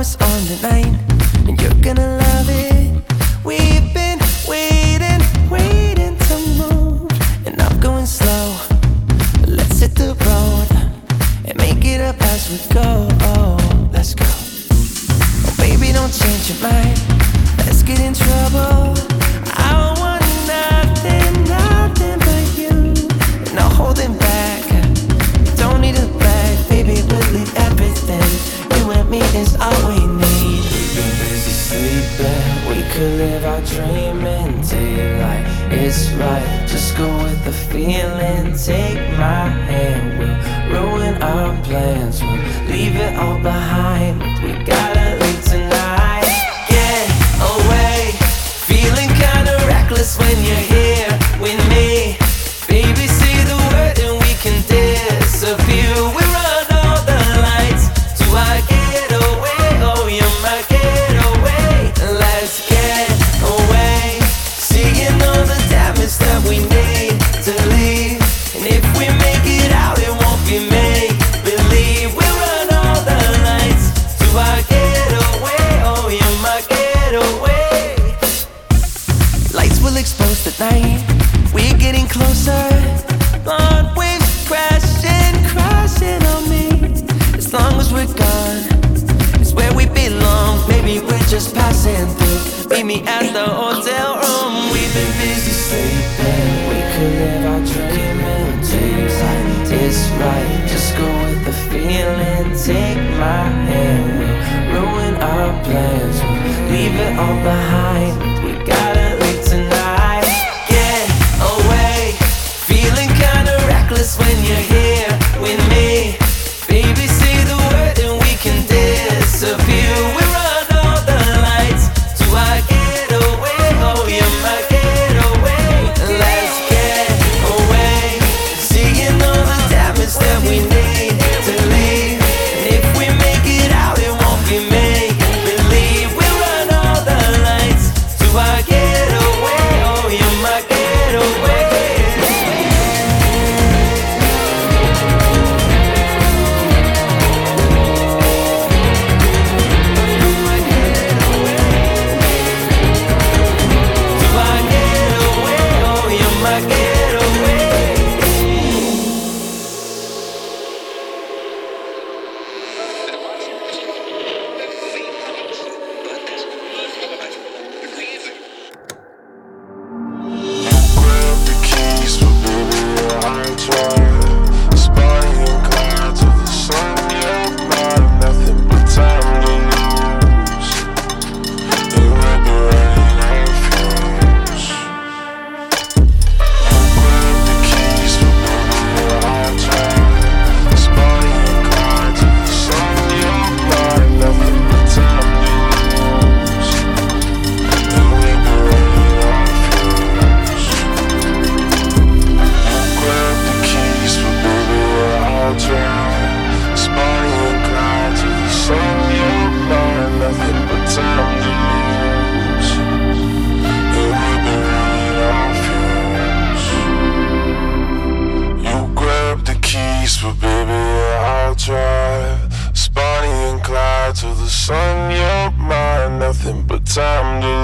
it's on the line, and you're gonna love it. We've been waiting, waiting to move, and I'm going slow. Let's hit the road and make it up as we go. Oh, let's go. Oh, baby, don't change your mind. sleeping. We could live our dream in daylight. It's right, just go with the feeling. Take my exposed tonight. We're getting closer. Blonde waves crashing, crashing on me. As long as we're gone, it's where we belong. Maybe we're just passing through. Meet me at the hotel room. We've been busy sleeping. We could live our dream and take like it's right. Just go with the feeling. Take my hand. We'll ruin our plans. We'll leave it all behind. time to